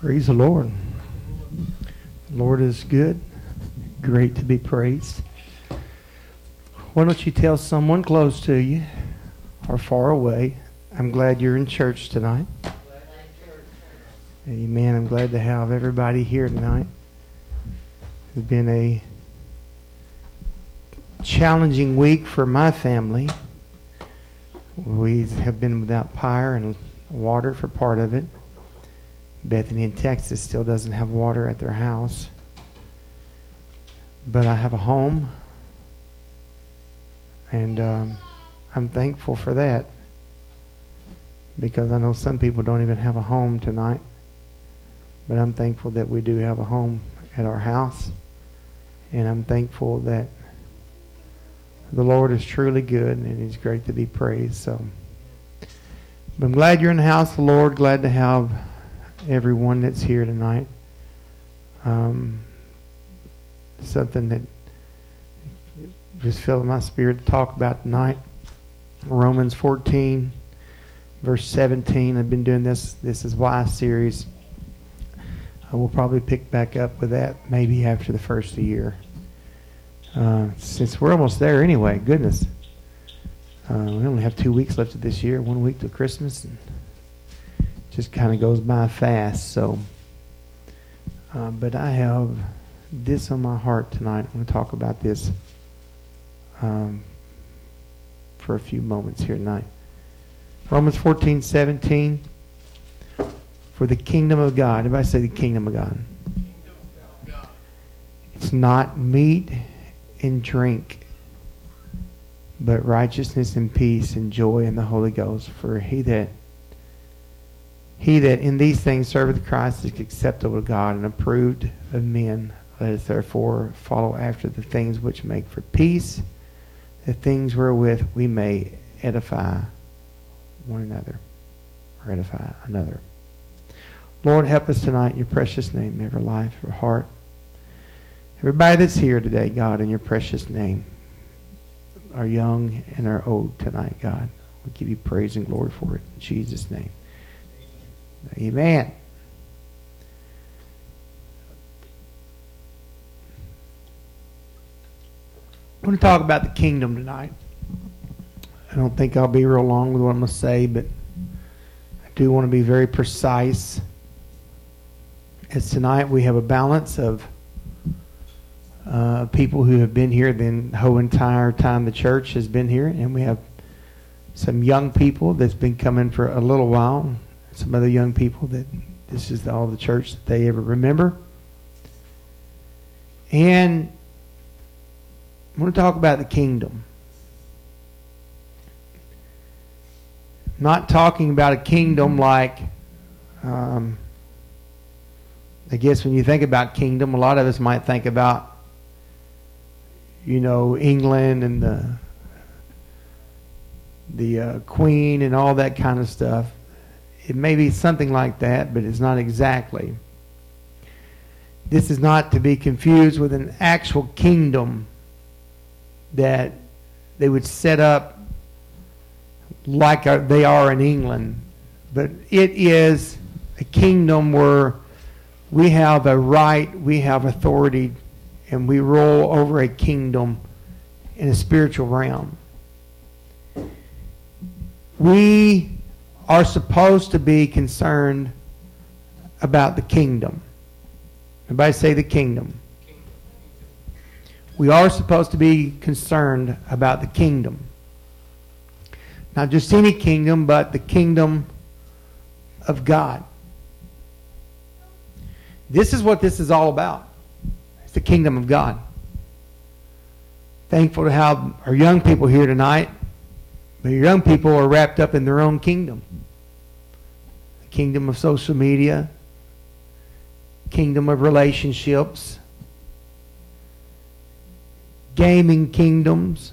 Praise the Lord. The Lord is good, great to be praised. Why don't you tell someone close to you or far away, I'm glad you're in church tonight. Amen. I'm glad to have everybody here tonight. It's been a challenging week for my family. We have been without power and water for part of it. Bethany in Texas still doesn't have water at their house. But I have a home, and um, I'm thankful for that because I know some people don't even have a home tonight. But I'm thankful that we do have a home at our house, and I'm thankful that the Lord is truly good and He's great to be praised. So I'm glad you're in the house of the Lord. Glad to have everyone that's here tonight. Um, something that just filled my spirit to talk about tonight. Romans 14, verse 17. I've been doing this. This is why series. I will probably pick back up with that maybe after the first of the year. Uh, since we're almost there anyway, goodness. Uh, we only have two weeks left of this year, one week till Christmas. And just kind of goes by fast. So, uh, but I have this on my heart tonight. I'm going to talk about this um, for a few moments here tonight. Romans 14, 17. For the kingdom of God. Everybody say the kingdom of God. It's not meat and drink, but righteousness and peace and joy in the Holy Ghost. For he that he that in these things serveth Christ is acceptable to God and approved of men. Let us therefore follow after the things which make for peace, the things wherewith we may edify one another, or edify another. Lord, help us tonight in your precious name, every life, every heart. Everybody that's here today, God, in your precious name, our young and our old tonight, God. We give you praise and glory for it in Jesus' name. Amen. I want to talk about the kingdom tonight. I don't think I'll be real long with what I'm going to say, but I do want to be very precise. As tonight we have a balance of uh, people who have been here the whole entire time the church has been here, and we have some young people that's been coming for a little while some other young people that this is all the church that they ever remember. And I want to talk about the kingdom. not talking about a kingdom like, um, I guess when you think about kingdom, a lot of us might think about, you know, England and the the uh, Queen and all that kind of stuff. It may be something like that, but it's not exactly. This is not to be confused with an actual kingdom that they would set up like they are in England. But it is a kingdom where we have a right, we have authority, and we rule over a kingdom in a spiritual realm. We are supposed to be concerned about the kingdom. Everybody say the kingdom. We are supposed to be concerned about the kingdom. Not just any kingdom, but the kingdom of God. This is what this is all about. It's the kingdom of God. Thankful to have our young people here tonight. But your young people are wrapped up in their own kingdom kingdom of social media, kingdom of relationships, gaming kingdoms.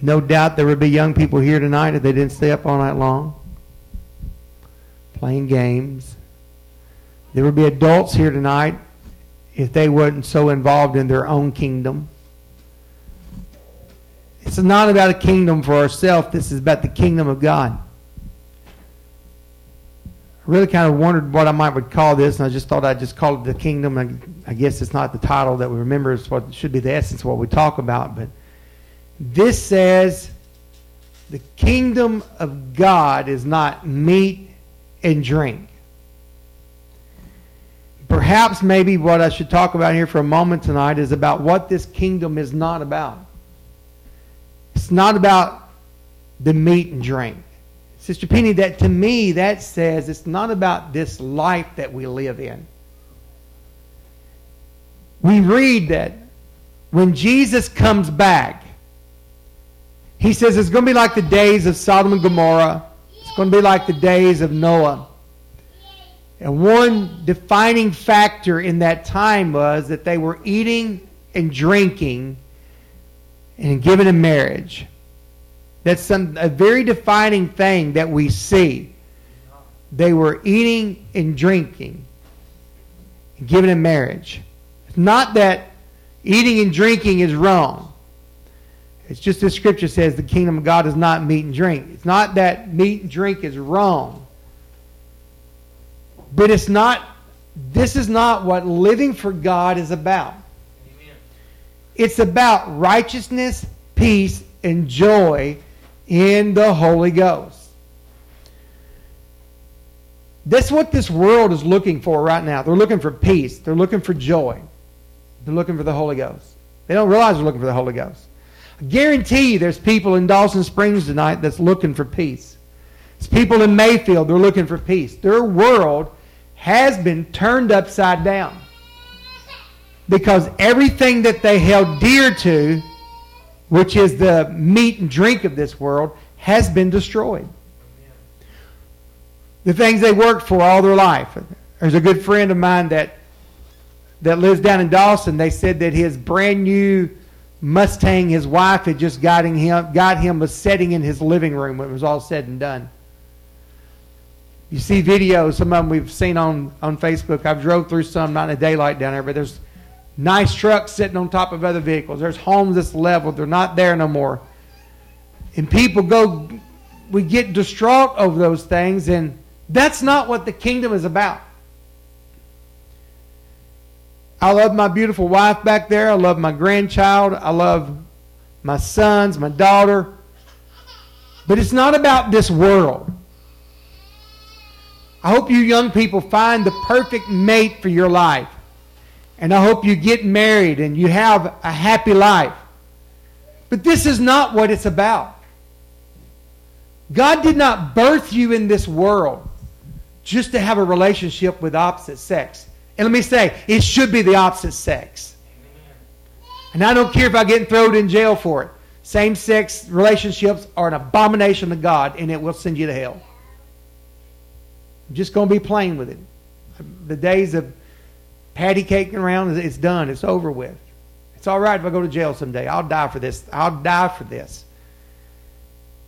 No doubt there would be young people here tonight if they didn't stay up all night long playing games. There would be adults here tonight if they weren't so involved in their own kingdom. Is not about a kingdom for ourselves. This is about the kingdom of God. Really kind of wondered what I might would call this, and I just thought I'd just call it the kingdom. I, I guess it's not the title that we remember; it's what should be the essence of what we talk about. But this says the kingdom of God is not meat and drink. Perhaps maybe what I should talk about here for a moment tonight is about what this kingdom is not about. It's not about the meat and drink. Sister Penny, that to me, that says it's not about this life that we live in. We read that when Jesus comes back, he says it's going to be like the days of Sodom and Gomorrah. It's going to be like the days of Noah. And one defining factor in that time was that they were eating and drinking and giving in marriage. That's some, a very defining thing that we see. They were eating and drinking and giving in marriage. It's not that eating and drinking is wrong. It's just the scripture says the kingdom of God is not meat and drink. It's not that meat and drink is wrong. But it's not, this is not what living for God is about. Amen. It's about righteousness, peace, and joy in the Holy Ghost. That's what this world is looking for right now. They're looking for peace. They're looking for joy. They're looking for the Holy Ghost. They don't realize they're looking for the Holy Ghost. I guarantee you there's people in Dawson Springs tonight that's looking for peace. It's people in Mayfield, they're looking for peace. Their world has been turned upside down. Because everything that they held dear to which is the meat and drink of this world, has been destroyed. The things they worked for all their life. There's a good friend of mine that that lives down in Dawson. They said that his brand new Mustang, his wife had just got him got him a setting in his living room when it was all said and done. You see videos, some of them we've seen on, on Facebook. I've drove through some, not in the daylight down there, but there's nice trucks sitting on top of other vehicles. There's homes that's leveled. They're not there no more. And people go, we get distraught over those things, and that's not what the kingdom is about. I love my beautiful wife back there. I love my grandchild. I love my sons, my daughter. But it's not about this world. I hope you young people find the perfect mate for your life. And I hope you get married and you have a happy life. But this is not what it's about. God did not birth you in this world just to have a relationship with opposite sex. And let me say, it should be the opposite sex. And I don't care if I get thrown in jail for it. Same sex relationships are an abomination to God, and it will send you to hell. I'm just going to be plain with it. The days of patty caking around. It's done. It's over with. It's all right if I go to jail someday. I'll die for this. I'll die for this.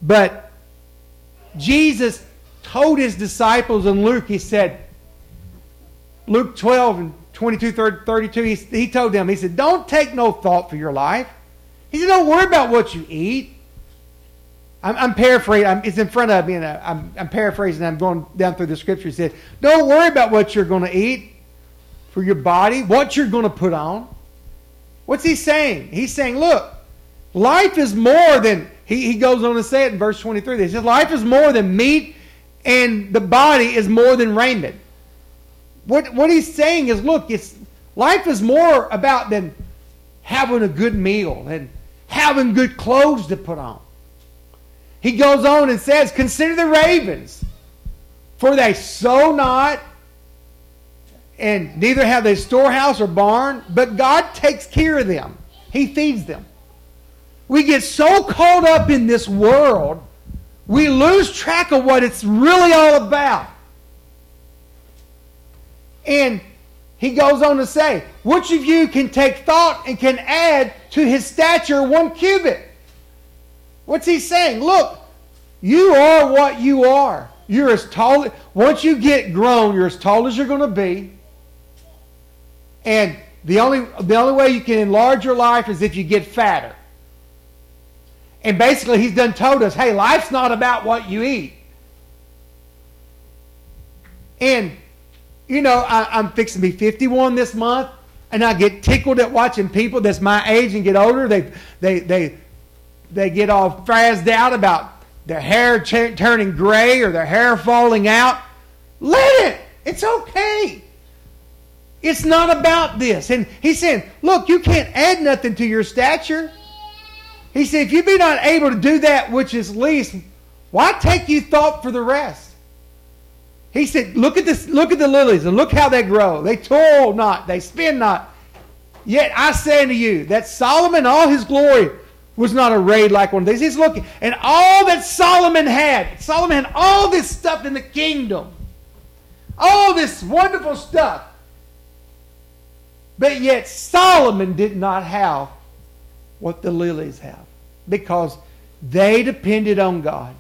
But Jesus told his disciples in Luke, he said, Luke 12 and 22, 32, he, he told them, he said, Don't take no thought for your life. He said, Don't worry about what you eat. I'm, I'm paraphrasing. I'm, it's in front of me, and I'm, I'm paraphrasing. I'm going down through the scripture. He said, Don't worry about what you're going to eat for your body, what you're going to put on. What's he saying? He's saying, look, life is more than, he, he goes on to say it in verse 23. He says, life is more than meat, and the body is more than raiment. What, what he's saying is, look, it's, life is more about than having a good meal and having good clothes to put on. He goes on and says, Consider the ravens, for they sow not, and neither have they storehouse or barn, but God takes care of them. He feeds them. We get so caught up in this world, we lose track of what it's really all about. And he goes on to say, Which of you can take thought and can add to his stature one cubit? What's he saying? Look, you are what you are. You're as tall. Once you get grown, you're as tall as you're going to be. And the only, the only way you can enlarge your life is if you get fatter. And basically, he's done told us hey, life's not about what you eat. And, you know, I, am fixing to be 51 this month, and I get tickled at watching people that's my age and get older. They, they, they, they get all frazzed out about their hair ch- turning gray or their hair falling out. Let it. It's okay. It's not about this. And he's saying, look, you can't add nothing to your stature. He said, if you be not able to do that which is least, why take you thought for the rest? He said, look at this, look at the lilies and look how they grow. They toil not, they spin not. Yet I say unto you that Solomon, all his glory, was not arrayed like one of these. He's looking, and all that Solomon had, Solomon had all this stuff in the kingdom. All this wonderful stuff. But yet Solomon did not have what the lilies have because they depended on God.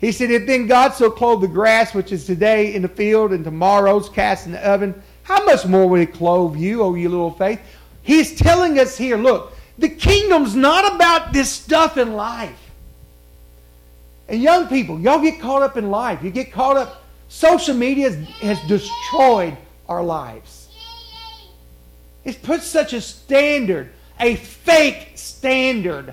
He said, If then God so clothed the grass which is today in the field and tomorrow's cast in the oven, how much more will he clothe you, O you little faith? He's telling us here, look, the kingdom's not about this stuff in life. And young people, y'all get caught up in life. You get caught up. Social media has, has destroyed our lives. It's put such a standard, a fake standard,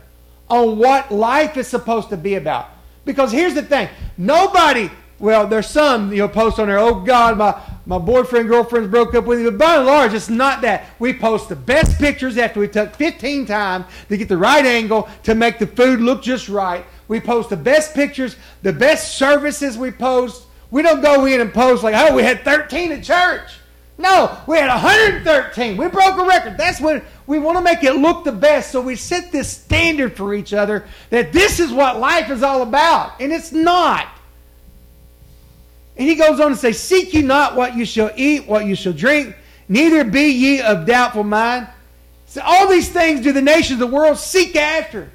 on what life is supposed to be about. Because here's the thing nobody, well, there's some, you know, post on there, oh God, my, my boyfriend, girlfriend's broke up with me. But by and large, it's not that. We post the best pictures after we took 15 times to get the right angle to make the food look just right. We post the best pictures, the best services we post. We don't go in and post like, oh, we had 13 at church. No, we had 113. We broke a record. That's when we want to make it look the best. So we set this standard for each other that this is what life is all about. And it's not. And he goes on to say, Seek ye not what you shall eat, what you shall drink, neither be ye of doubtful mind. So all these things do the nations of the world seek after.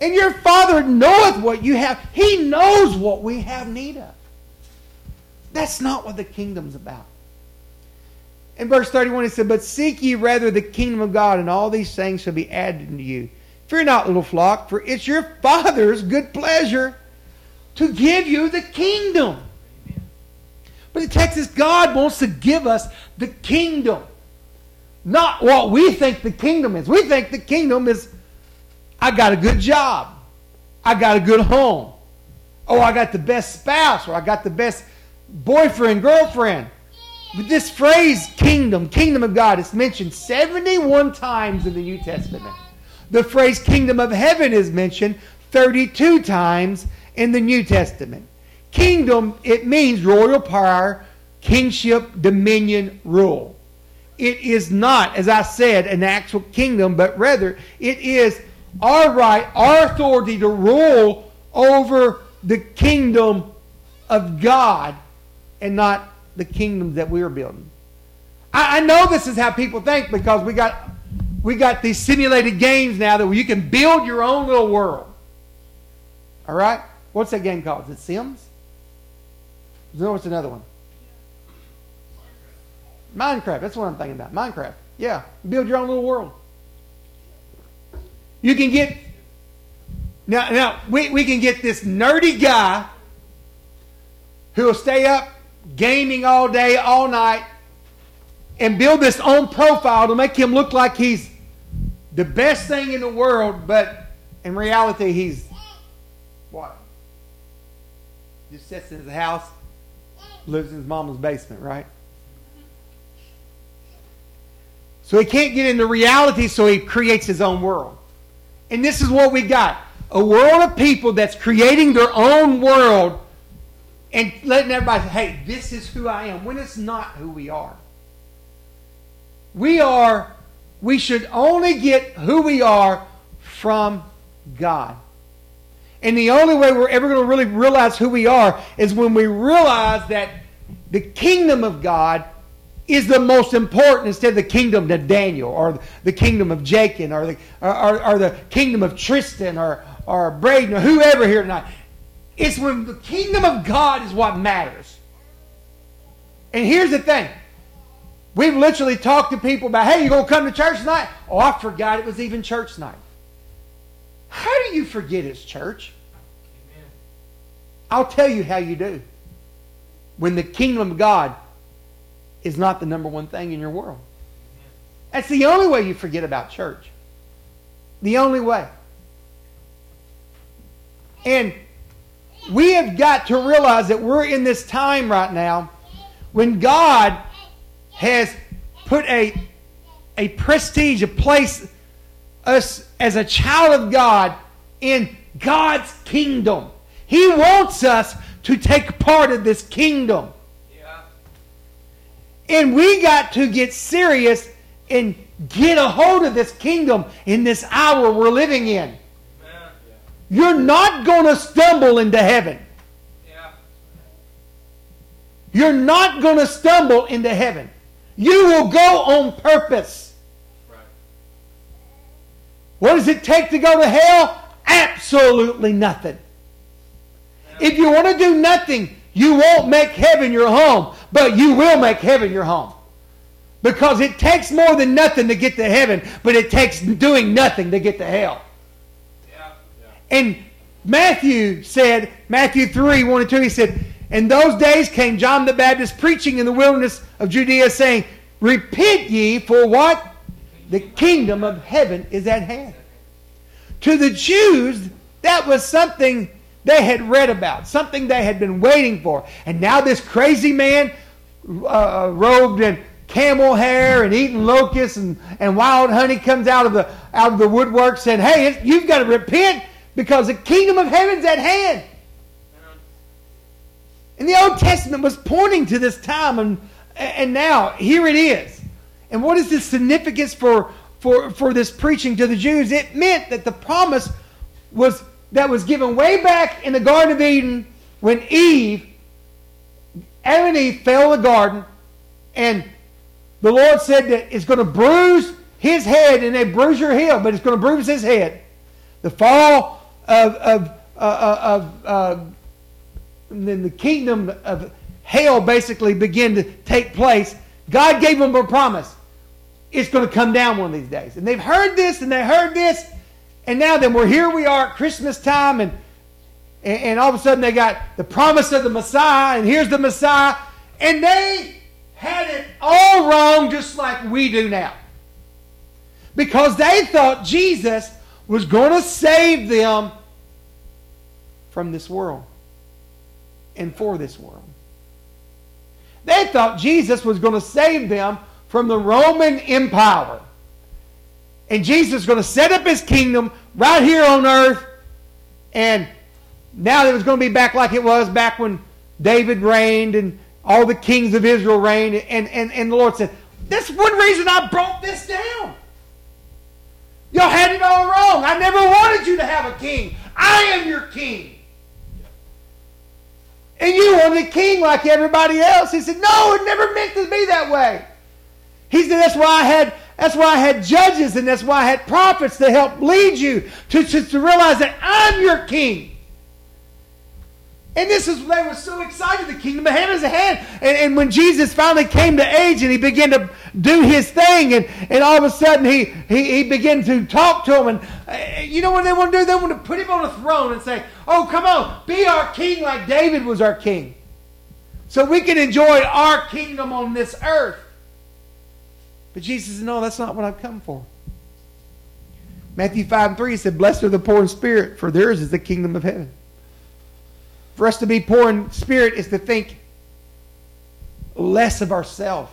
And your Father knoweth what you have. He knows what we have need of. That's not what the kingdom's about. In verse 31, he said, But seek ye rather the kingdom of God, and all these things shall be added unto you. Fear not, little flock, for it's your Father's good pleasure to give you the kingdom. But the text is God wants to give us the kingdom. Not what we think the kingdom is. We think the kingdom is I got a good job. I got a good home. Oh, I got the best spouse, or I got the best boyfriend, girlfriend. This phrase, kingdom, kingdom of God, is mentioned 71 times in the New Testament. The phrase kingdom of heaven is mentioned 32 times in the New Testament. Kingdom, it means royal power, kingship, dominion, rule. It is not, as I said, an actual kingdom, but rather it is our right, our authority to rule over the kingdom of God and not the kingdoms that we're building. I, I know this is how people think because we got we got these simulated games now that you can build your own little world. All right? What's that game called? Is it Sims? No, what's another one? Minecraft. That's what I'm thinking about. Minecraft. Yeah. Build your own little world. You can get now now we, we can get this nerdy guy who will stay up gaming all day, all night, and build this own profile to make him look like he's the best thing in the world, but in reality, he's what? Just sits in his house, lives in his mama's basement, right? So he can't get into reality, so he creates his own world. And this is what we got a world of people that's creating their own world and letting everybody say, hey, this is who I am, when it's not who we are. We are, we should only get who we are from God. And the only way we're ever going to really realize who we are is when we realize that the kingdom of God is the most important instead of the kingdom of Daniel or the kingdom of Jacob or the, or, or the kingdom of Tristan or, or Braden or whoever here tonight. It's when the kingdom of God is what matters. And here's the thing. We've literally talked to people about, hey, you going to come to church tonight? Oh, I forgot it was even church night. How do you forget it's church? Amen. I'll tell you how you do. when the kingdom of God is not the number one thing in your world. That's the only way you forget about church. The only way. And we have got to realize that we're in this time right now when God has put a, a prestige, a place, us as a child of God in God's kingdom. He wants us to take part of this kingdom. Yeah. And we got to get serious and get a hold of this kingdom in this hour we're living in. You're not going to stumble into heaven. You're not going to stumble into heaven. You will go on purpose. Right. What does it take to go to hell? Absolutely nothing. Yeah. If you want to do nothing, you won't make heaven your home, but you will make heaven your home. Because it takes more than nothing to get to heaven, but it takes doing nothing to get to hell. And Matthew said, Matthew 3, 1 and 2, he said, In those days came John the Baptist preaching in the wilderness of Judea, saying, Repent ye, for what? The kingdom of heaven is at hand. To the Jews, that was something they had read about, something they had been waiting for. And now this crazy man, uh, robed in camel hair and eating locusts and, and wild honey comes out of the out of the woodwork saying, Hey, you've got to repent because the kingdom of heaven's at hand. And the Old Testament was pointing to this time, and, and now here it is. And what is the significance for, for, for this preaching to the Jews? It meant that the promise was that was given way back in the Garden of Eden when Eve, Adam and Eve fell in the garden, and the Lord said that it's going to bruise his head and they bruise your heel, but it's going to bruise his head. The fall of, of, uh, uh, of uh, then the kingdom of hell basically begin to take place. God gave them a promise. It's going to come down one of these days. And they've heard this and they heard this. And now then we're here we are at Christmas time and, and, and all of a sudden they got the promise of the Messiah and here's the Messiah. And they had it all wrong just like we do now. Because they thought Jesus was going to save them from this world and for this world. They thought Jesus was going to save them from the Roman Empire. And Jesus was going to set up his kingdom right here on earth. And now it was going to be back like it was back when David reigned and all the kings of Israel reigned. And, and, and the Lord said, That's one reason I brought this down. Y'all had it all wrong. I never wanted you to have a king. I am your king. And you want a king like everybody else. He said, No, it never meant to be that way. He said, That's why I had that's why I had judges and that's why I had prophets to help lead you to, to, to realize that I'm your king. And this is they were so excited. The kingdom of heaven is at hand. And, and when Jesus finally came to age and he began to do his thing, and, and all of a sudden he, he, he began to talk to them. And uh, you know what they want to do? They want to put him on a throne and say, Oh, come on, be our king like David was our king. So we can enjoy our kingdom on this earth. But Jesus said, No, that's not what I've come for. Matthew 5 and 3 said, Blessed are the poor in spirit, for theirs is the kingdom of heaven. For us to be poor in spirit is to think less of ourselves.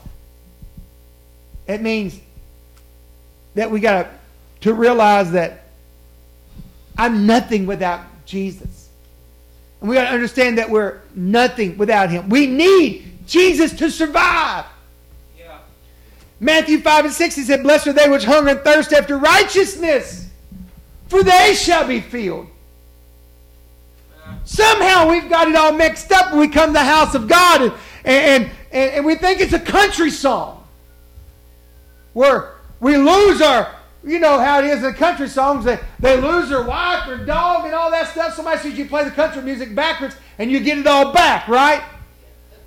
It means that we got to realize that I'm nothing without Jesus. And we got to understand that we're nothing without him. We need Jesus to survive. Yeah. Matthew 5 and 6, he said, Blessed are they which hunger and thirst after righteousness, for they shall be filled. Somehow we've got it all mixed up when we come to the house of God and, and, and, and we think it's a country song. Where we lose our, you know how it is in country songs, they, they lose their wife or dog and all that stuff. Somebody says you play the country music backwards and you get it all back, right?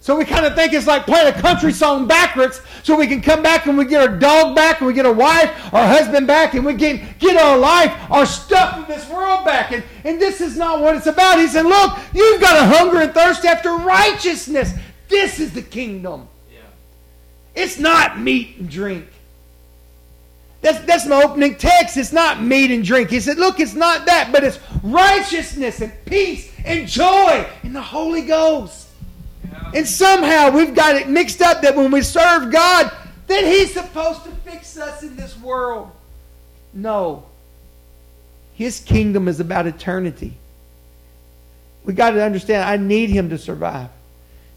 So we kind of think it's like playing a country song backwards so we can come back and we get our dog back and we get our wife, our husband back, and we can get our life, our stuff in this world back. And, and this is not what it's about. He said, Look, you've got a hunger and thirst after righteousness. This is the kingdom. It's not meat and drink. That's, that's my opening text. It's not meat and drink. He said, Look, it's not that, but it's righteousness and peace and joy in the Holy Ghost. And somehow we've got it mixed up that when we serve God, that He's supposed to fix us in this world. No. His kingdom is about eternity. We got to understand, I need Him to survive.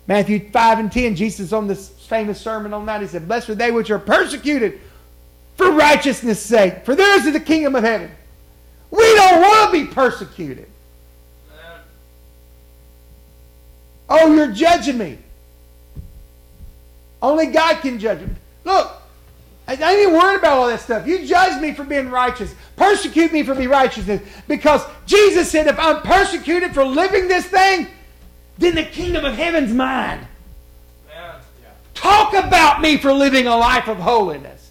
Matthew 5 and 10, Jesus on this famous sermon on that, he said, Blessed are they which are persecuted for righteousness' sake, for theirs is the kingdom of heaven. We don't want to be persecuted. Oh, you're judging me. Only God can judge me. Look, I ain't even worried about all that stuff. You judge me for being righteous. Persecute me for being righteous. Because Jesus said, if I'm persecuted for living this thing, then the kingdom of heaven's mine. Yeah. Talk about me for living a life of holiness.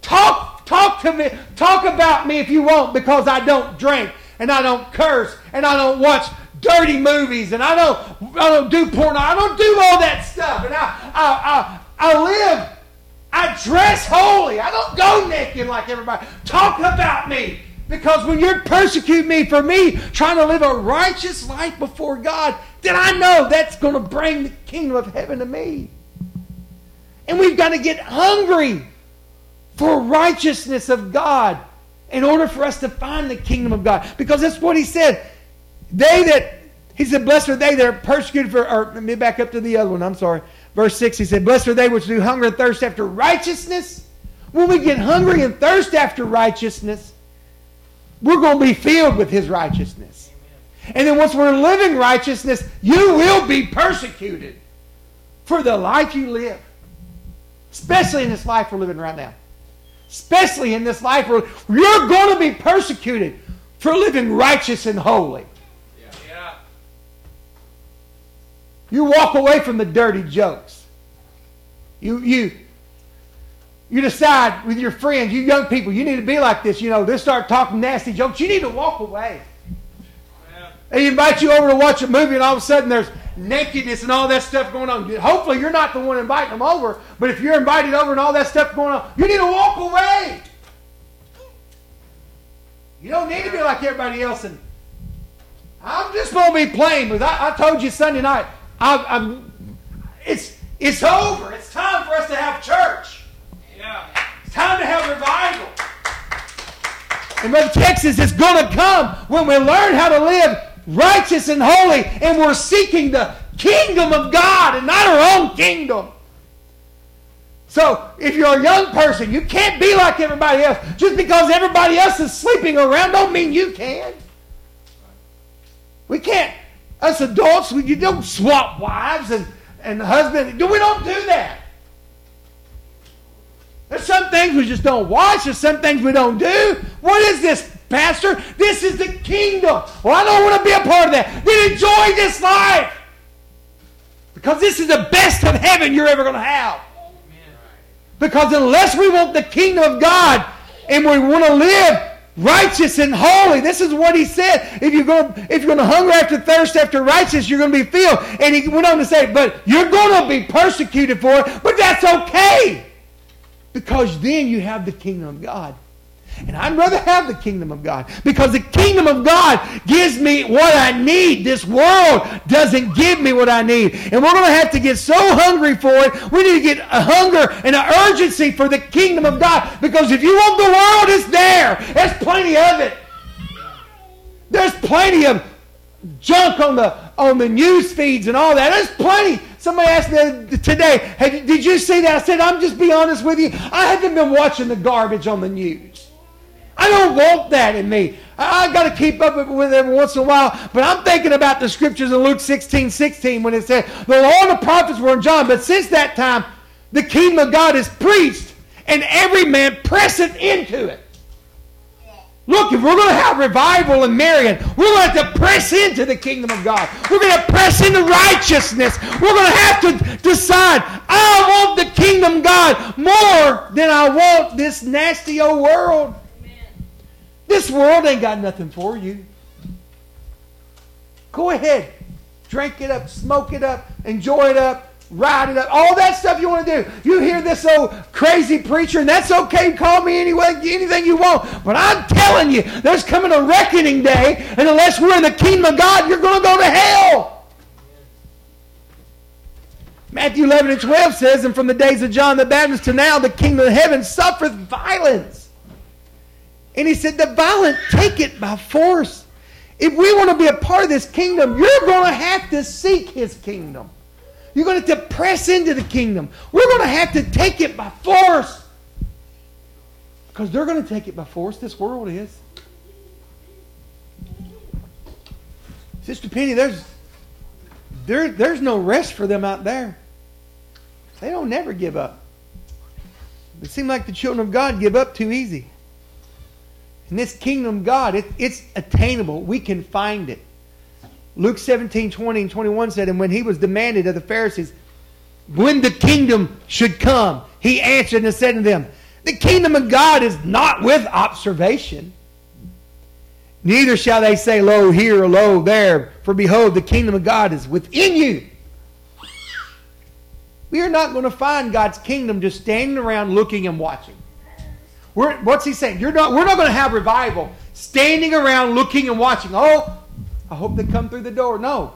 Talk, talk to me. Talk about me if you want because I don't drink and I don't curse and I don't watch dirty movies and I don't, I don't do porn. I don't do all that stuff. And I, I, I, I live, I dress holy. I don't go naked like everybody. Talk about me. Because when you're persecuting me for me trying to live a righteous life before God, then I know that's going to bring the kingdom of heaven to me. And we've got to get hungry for righteousness of God in order for us to find the kingdom of God. Because that's what he said. They that, he said, blessed are they that are persecuted for, or let me back up to the other one, I'm sorry. Verse 6, he said, blessed are they which do hunger and thirst after righteousness. When we get hungry and thirst after righteousness, we're going to be filled with his righteousness. And then once we're living righteousness, you will be persecuted for the life you live. Especially in this life we're living right now. Especially in this life where you're going to be persecuted for living righteous and holy. Yeah. You walk away from the dirty jokes. You, you, you decide with your friends, you young people, you need to be like this. You know, they start talking nasty jokes. You need to walk away. Yeah. They invite you over to watch a movie, and all of a sudden there's nakedness and all that stuff going on. Hopefully, you're not the one inviting them over, but if you're invited over and all that stuff going on, you need to walk away. You don't need to be like everybody else. And I'm just going to be plain. Because I, I told you Sunday night, I, I'm, it's, it's over. It's time for us to have church. Yeah. It's time to have revival. And Brother Texas, it's going to come when we learn how to live righteous and holy and we're seeking the kingdom of God and not our own kingdom. So, if you're a young person, you can't be like everybody else. Just because everybody else is sleeping around don't mean you can. We can't, us adults, we, you don't swap wives and, and husbands. We don't do that. There's some things we just don't watch. There's some things we don't do. What is this, Pastor? This is the kingdom. Well, I don't want to be a part of that. Then enjoy this life. Because this is the best of heaven you're ever going to have. Because unless we want the kingdom of God and we want to live righteous and holy, this is what he said. If you're going, if you're going to hunger after thirst after righteousness, you're going to be filled. And he went on to say, but you're going to be persecuted for it, but that's okay. Because then you have the kingdom of God. And I'd rather have the kingdom of God because the kingdom of God gives me what I need. This world doesn't give me what I need. And we're going to have to get so hungry for it. We need to get a hunger and an urgency for the kingdom of God because if you want the world, it's there. There's plenty of it. There's plenty of junk on the on the news feeds and all that. There's plenty. Somebody asked me today, hey, did you see that? I said, I'm just be honest with you. I haven't been watching the garbage on the news. I don't want that in me. I, I got to keep up with it every once in a while. But I'm thinking about the scriptures in Luke 16, 16 when it said, the law and the prophets were in John. But since that time, the kingdom of God is preached and every man presseth into it. Look, if we're going to have revival in Marion, we're going to have to press into the kingdom of God. We're going to press into righteousness. We're going to have to decide, I want the kingdom of God more than I want this nasty old world. This world ain't got nothing for you. Go ahead. drink it up, smoke it up, enjoy it up, ride it up, all that stuff you want to do. You hear this old crazy preacher, and that's okay. Call me anyway, anything you want. But I'm telling you, there's coming a reckoning day, and unless we're in the kingdom of God, you're going to go to hell. Matthew 11 and 12 says, And from the days of John the Baptist to now, the kingdom of heaven suffereth violence. And he said, The violent take it by force. If we want to be a part of this kingdom, you're going to have to seek his kingdom. You're going to have to press into the kingdom. We're going to have to take it by force. Because they're going to take it by force. This world is. Sister Penny, there's there, there's no rest for them out there. They don't never give up. It seems like the children of God give up too easy. This kingdom of God, it, it's attainable. We can find it. Luke 17, 20 and 21 said, And when he was demanded of the Pharisees when the kingdom should come, he answered and said to them, The kingdom of God is not with observation. Neither shall they say, Lo here or lo there, for behold, the kingdom of God is within you. We are not going to find God's kingdom just standing around looking and watching. We're, what's he saying? You're not, we're not going to have revival standing around looking and watching. Oh, I hope they come through the door. No.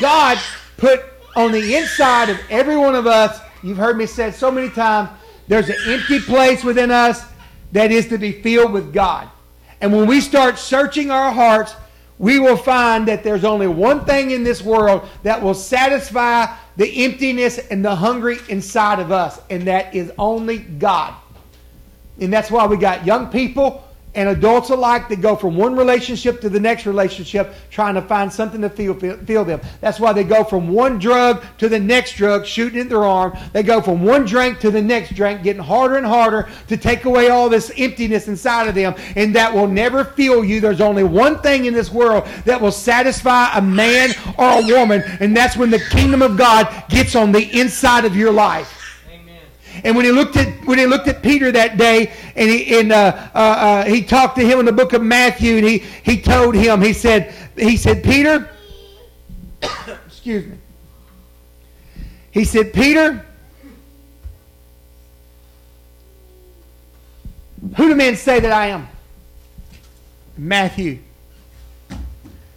God put on the inside of every one of us, you've heard me say so many times, there's an empty place within us that is to be filled with God. And when we start searching our hearts, we will find that there's only one thing in this world that will satisfy the emptiness and the hungry inside of us, and that is only God. And that's why we got young people and adults alike that go from one relationship to the next relationship trying to find something to feel, feel, feel, them. That's why they go from one drug to the next drug, shooting in their arm. They go from one drink to the next drink, getting harder and harder to take away all this emptiness inside of them. And that will never fill you. There's only one thing in this world that will satisfy a man or a woman, and that's when the kingdom of God gets on the inside of your life. And when he looked at when he looked at Peter that day, and he and uh, uh, uh, he talked to him in the book of Matthew, and he he told him he said he said Peter, excuse me. He said Peter, who do men say that I am? Matthew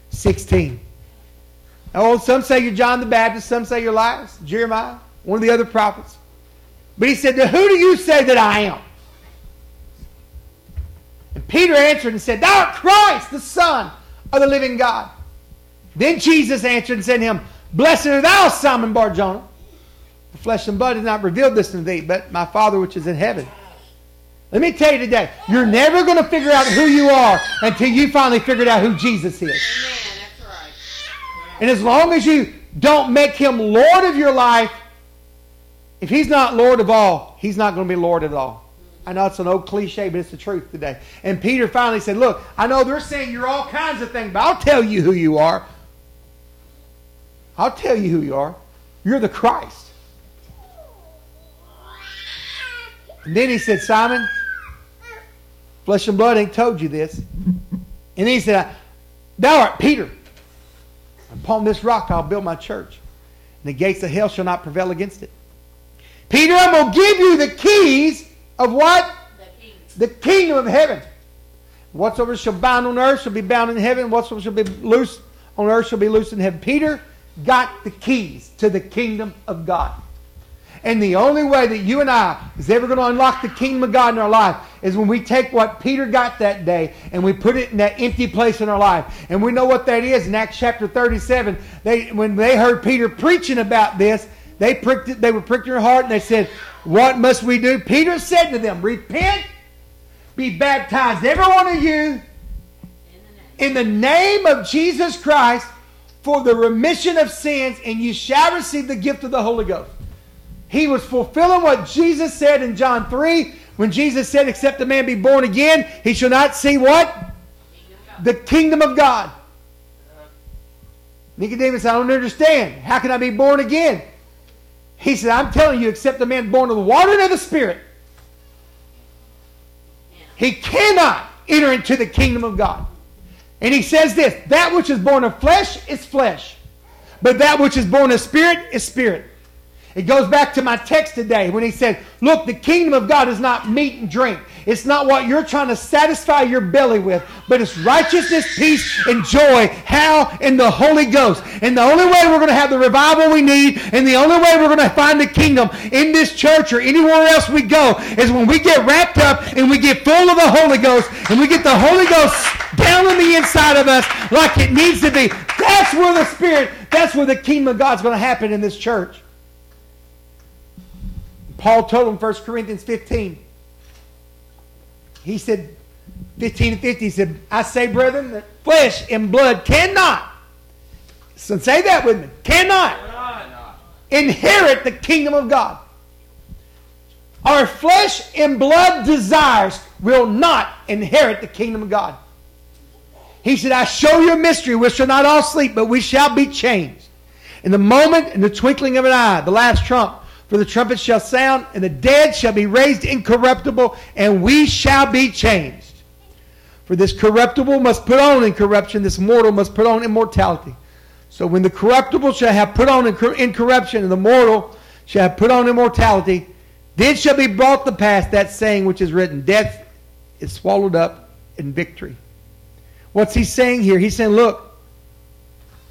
16. Oh, some say you're John the Baptist, some say you're Elias, Jeremiah, one of the other prophets. But he said, Who do you say that I am? And Peter answered and said, Thou art Christ, the Son of the living God. Then Jesus answered and said to him, Blessed art thou, Simon Barjona. The flesh and blood has not revealed this to thee, but my Father which is in heaven. Let me tell you today, you're never going to figure out who you are until you finally figured out who Jesus is. Amen. That's right. And as long as you don't make him Lord of your life, if he's not Lord of all, he's not going to be Lord at all. I know it's an old cliche, but it's the truth today. And Peter finally said, Look, I know they're saying you're all kinds of things, but I'll tell you who you are. I'll tell you who you are. You're the Christ. And then he said, Simon, flesh and blood ain't told you this. And then he said, Thou art Peter. Upon this rock I'll build my church. And the gates of hell shall not prevail against it. Peter, I'm going to give you the keys of what? The, the kingdom of heaven. Whatsoever shall bind on earth shall be bound in heaven. Whatsoever shall be loose on earth shall be loose in heaven. Peter got the keys to the kingdom of God. And the only way that you and I is ever going to unlock the kingdom of God in our life is when we take what Peter got that day and we put it in that empty place in our life. And we know what that is in Acts chapter 37. They, when they heard Peter preaching about this, they pricked it, they were pricked in their heart and they said, What must we do? Peter said to them, Repent, be baptized, every one of you, in the name of Jesus Christ for the remission of sins, and you shall receive the gift of the Holy Ghost. He was fulfilling what Jesus said in John 3 when Jesus said, Except a man be born again, he shall not see what? The kingdom of God. Nicodemus, I don't understand. How can I be born again? He said, I'm telling you, except a man born of the water and of the Spirit, he cannot enter into the kingdom of God. And he says this that which is born of flesh is flesh, but that which is born of spirit is spirit. It goes back to my text today when he said, Look, the kingdom of God is not meat and drink. It's not what you're trying to satisfy your belly with, but it's righteousness, peace, and joy. How? In the Holy Ghost. And the only way we're going to have the revival we need, and the only way we're going to find the kingdom in this church or anywhere else we go, is when we get wrapped up and we get full of the Holy Ghost, and we get the Holy Ghost down on the inside of us like it needs to be. That's where the Spirit, that's where the kingdom of God's going to happen in this church. Paul told him 1 Corinthians 15. He said, 15 and 50, he said, I say, brethren, that flesh and blood cannot, so say that with me, cannot, cannot inherit the kingdom of God. Our flesh and blood desires will not inherit the kingdom of God. He said, I show you a mystery. We shall not all sleep, but we shall be changed. In the moment, in the twinkling of an eye, the last trump, for the trumpet shall sound, and the dead shall be raised incorruptible, and we shall be changed. For this corruptible must put on incorruption, this mortal must put on immortality. So when the corruptible shall have put on incorruption, and the mortal shall have put on immortality, then shall be brought to pass that saying which is written Death is swallowed up in victory. What's he saying here? He's saying, Look,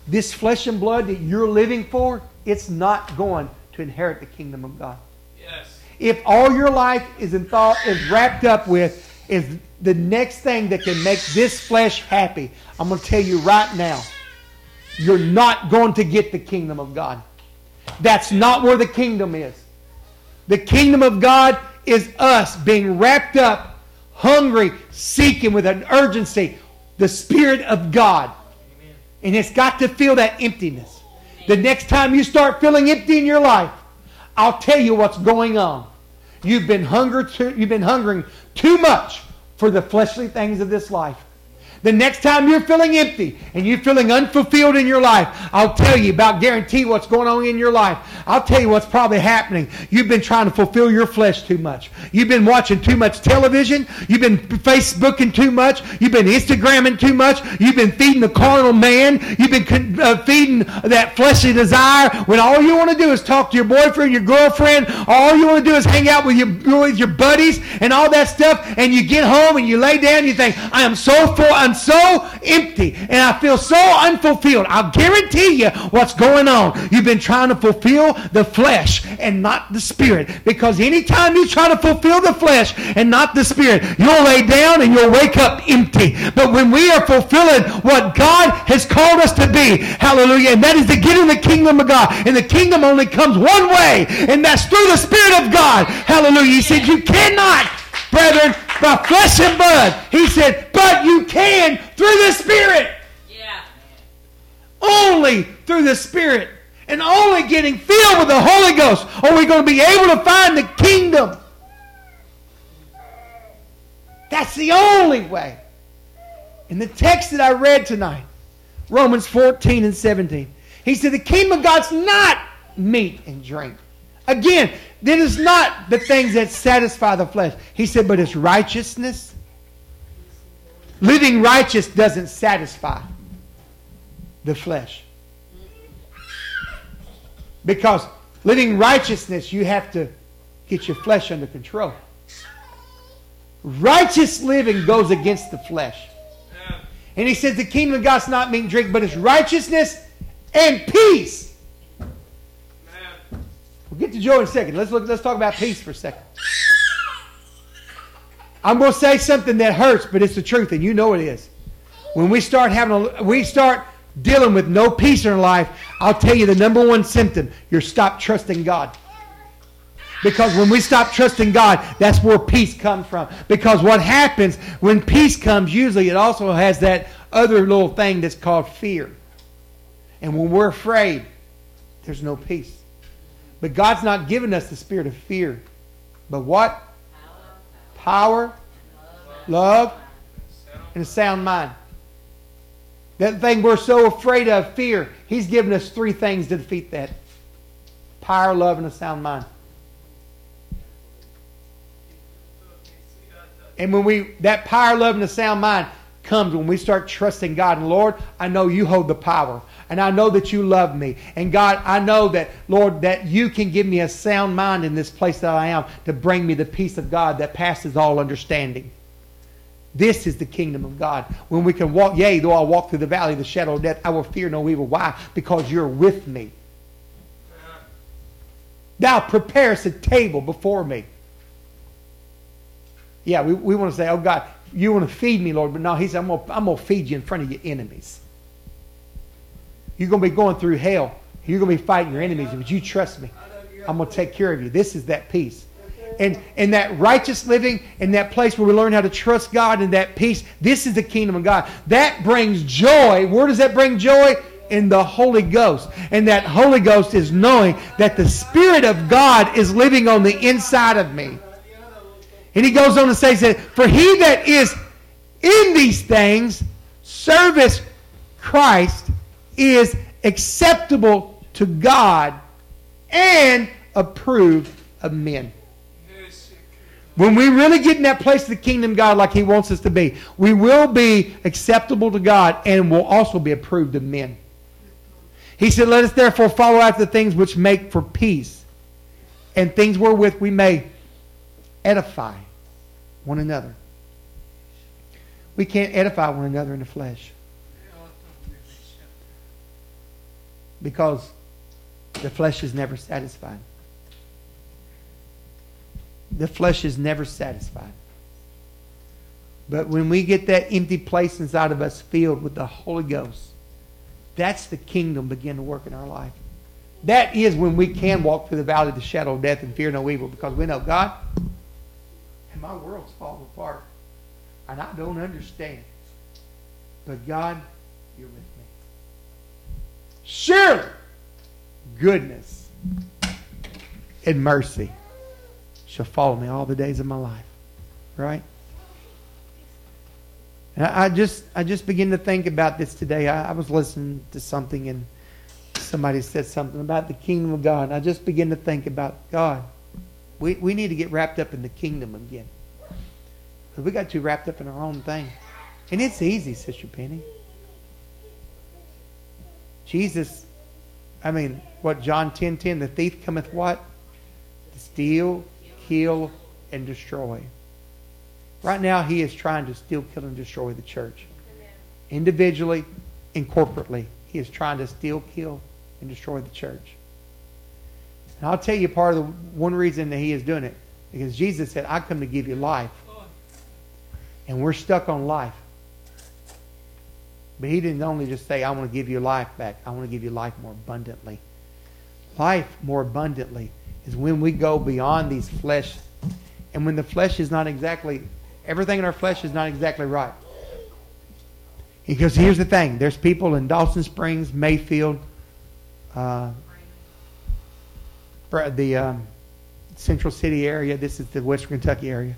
this flesh and blood that you're living for, it's not going to inherit the kingdom of God. Yes. If all your life is in thought is wrapped up with is the next thing that can make this flesh happy, I'm going to tell you right now, you're not going to get the kingdom of God. That's not where the kingdom is. The kingdom of God is us being wrapped up, hungry, seeking with an urgency the Spirit of God. And it's got to feel that emptiness. The next time you start feeling empty in your life, I'll tell you what's going on. You've been hunger too, you've been hungering too much for the fleshly things of this life. The next time you're feeling empty and you're feeling unfulfilled in your life, I'll tell you about guarantee what's going on in your life. I'll tell you what's probably happening. You've been trying to fulfill your flesh too much. You've been watching too much television. You've been Facebooking too much. You've been Instagramming too much. You've been feeding the carnal man. You've been uh, feeding that fleshly desire when all you want to do is talk to your boyfriend, your girlfriend. All you want to do is hang out with your, with your buddies and all that stuff. And you get home and you lay down and you think, I am so full. I'm so empty and I feel so unfulfilled. I'll guarantee you what's going on. You've been trying to fulfill the flesh and not the spirit. Because anytime you try to fulfill the flesh and not the spirit, you'll lay down and you'll wake up empty. But when we are fulfilling what God has called us to be, hallelujah, and that is to get in the kingdom of God. And the kingdom only comes one way, and that's through the Spirit of God. Hallelujah. He said, You cannot brethren, by flesh and blood. He said, but you can through the Spirit. Yeah. Only through the Spirit. And only getting filled with the Holy Ghost are we going to be able to find the kingdom. That's the only way. In the text that I read tonight, Romans 14 and 17, he said, The kingdom of God's not meat and drink. Again, it is not the things that satisfy the flesh. He said, but it's righteousness. Living righteous doesn't satisfy the flesh. Because living righteousness, you have to get your flesh under control. Righteous living goes against the flesh. And he says the kingdom of God's not meat and drink, but it's righteousness and peace We'll get to joy in a second. Let's look. Let's talk about peace for a second. I'm going to say something that hurts, but it's the truth, and you know it is. When we start having, a, we start dealing with no peace in our life, I'll tell you the number one symptom: you're stop trusting God. Because when we stop trusting God, that's where peace comes from. Because what happens when peace comes, usually it also has that other little thing that's called fear. And when we're afraid, there's no peace. But God's not given us the spirit of fear. But what? Power, love, and a sound mind. That thing we're so afraid of, fear, He's given us three things to defeat that power, love, and a sound mind. And when we, that power, love, and a sound mind comes when we start trusting God. And Lord, I know you hold the power. And I know that you love me. And God, I know that, Lord, that you can give me a sound mind in this place that I am to bring me the peace of God that passes all understanding. This is the kingdom of God. When we can walk, yea, though I walk through the valley of the shadow of death, I will fear no evil. Why? Because you're with me. Thou preparest a table before me. Yeah, we, we want to say, oh God, you want to feed me, Lord. But no, he said, I'm going to, feed you in front of your enemies. You're going to be going through hell. You're going to be fighting your enemies. But you trust me. I'm going to take care of you. This is that peace. And, and that righteous living and that place where we learn how to trust God and that peace, this is the kingdom of God. That brings joy. Where does that bring joy? In the Holy Ghost. And that Holy Ghost is knowing that the Spirit of God is living on the inside of me. And he goes on to say, said, For he that is in these things service Christ is acceptable to God and approved of men. When we really get in that place of the kingdom God like He wants us to be, we will be acceptable to God and will also be approved of men. He said, Let us therefore follow after the things which make for peace and things wherewith we may edify one another. We can't edify one another in the flesh. Because the flesh is never satisfied. The flesh is never satisfied. But when we get that empty place inside of us filled with the Holy Ghost, that's the kingdom begin to work in our life. That is when we can walk through the valley of the shadow of death and fear no evil because we know God and my world's falling apart. And I don't understand. But God, you're with me. Surely goodness and mercy shall follow me all the days of my life. Right? And I just I just begin to think about this today. I, I was listening to something and somebody said something about the kingdom of God. And I just begin to think about God. We, we need to get wrapped up in the kingdom again. Because we got too wrapped up in our own thing. And it's easy, Sister Penny. Jesus, I mean, what John 10 10, the thief cometh what? To steal, kill, and destroy. Right now, he is trying to steal, kill, and destroy the church. Individually and corporately, he is trying to steal, kill, and destroy the church. And I'll tell you part of the one reason that he is doing it. Because Jesus said, I come to give you life. And we're stuck on life. But he didn't only just say, I want to give you life back. I want to give you life more abundantly. Life more abundantly is when we go beyond these flesh. And when the flesh is not exactly, everything in our flesh is not exactly right. Because here's the thing there's people in Dawson Springs, Mayfield, uh, the um, Central City area. This is the Western Kentucky area.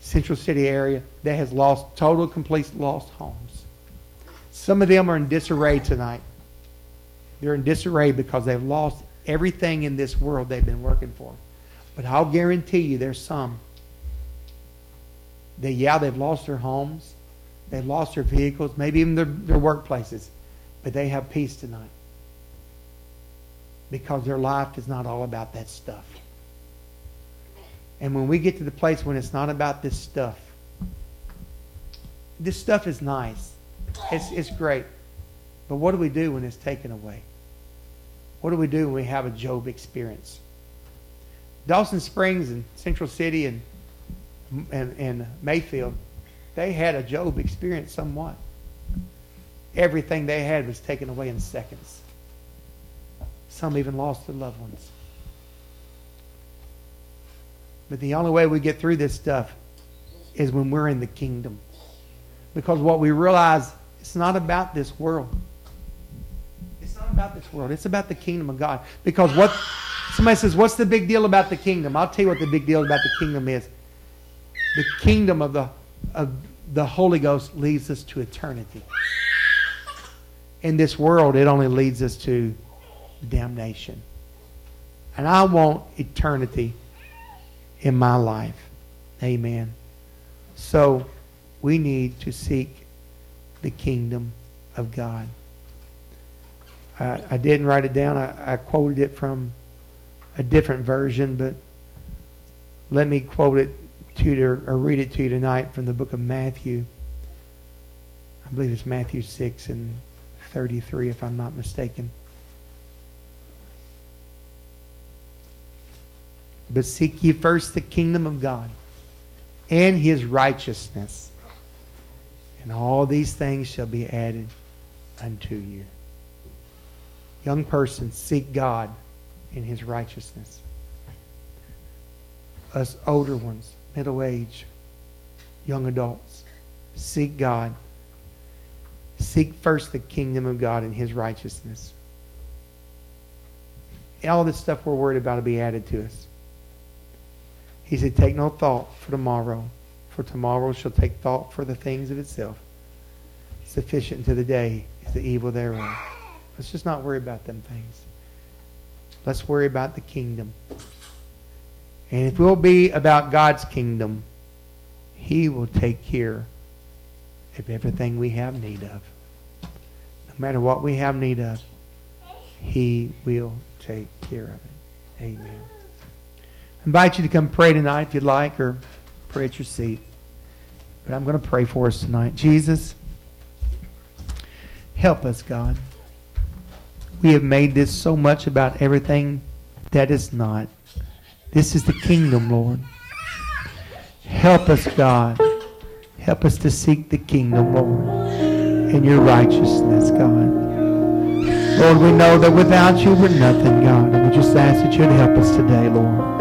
Central City area that has lost, total, complete lost homes. Some of them are in disarray tonight. They're in disarray because they've lost everything in this world they've been working for. But I'll guarantee you there's some that, yeah, they've lost their homes, they've lost their vehicles, maybe even their, their workplaces, but they have peace tonight because their life is not all about that stuff. And when we get to the place when it's not about this stuff, this stuff is nice. It's, it's great. But what do we do when it's taken away? What do we do when we have a Job experience? Dawson Springs and Central City and, and, and Mayfield, they had a Job experience somewhat. Everything they had was taken away in seconds. Some even lost their loved ones. But the only way we get through this stuff is when we're in the kingdom. Because what we realize, it's not about this world. It's not about this world. It's about the kingdom of God. Because what somebody says, what's the big deal about the kingdom? I'll tell you what the big deal about the kingdom is. The kingdom of the of the Holy Ghost leads us to eternity. In this world, it only leads us to damnation. And I want eternity in my life. Amen. So we need to seek the kingdom of God. I, I didn't write it down. I, I quoted it from a different version, but let me quote it to you or read it to you tonight from the book of Matthew. I believe it's Matthew 6 and 33, if I'm not mistaken. But seek ye first the kingdom of God and his righteousness, and all these things shall be added unto you. Young person, seek God in his righteousness. Us older ones, middle age, young adults, seek God. Seek first the kingdom of God and his righteousness. All this stuff we're worried about will be added to us. He said, Take no thought for tomorrow, for tomorrow shall take thought for the things of itself. Sufficient to the day is the evil thereof. Let's just not worry about them things. Let's worry about the kingdom. And if we'll be about God's kingdom, He will take care of everything we have need of. No matter what we have need of, He will take care of it. Amen invite you to come pray tonight if you'd like, or pray at your seat. But I'm going to pray for us tonight. Jesus, help us, God. We have made this so much about everything that is not. This is the kingdom, Lord. Help us, God. Help us to seek the kingdom, Lord, and your righteousness, God. Lord, we know that without you we're nothing, God. And we just ask that you'd help us today, Lord.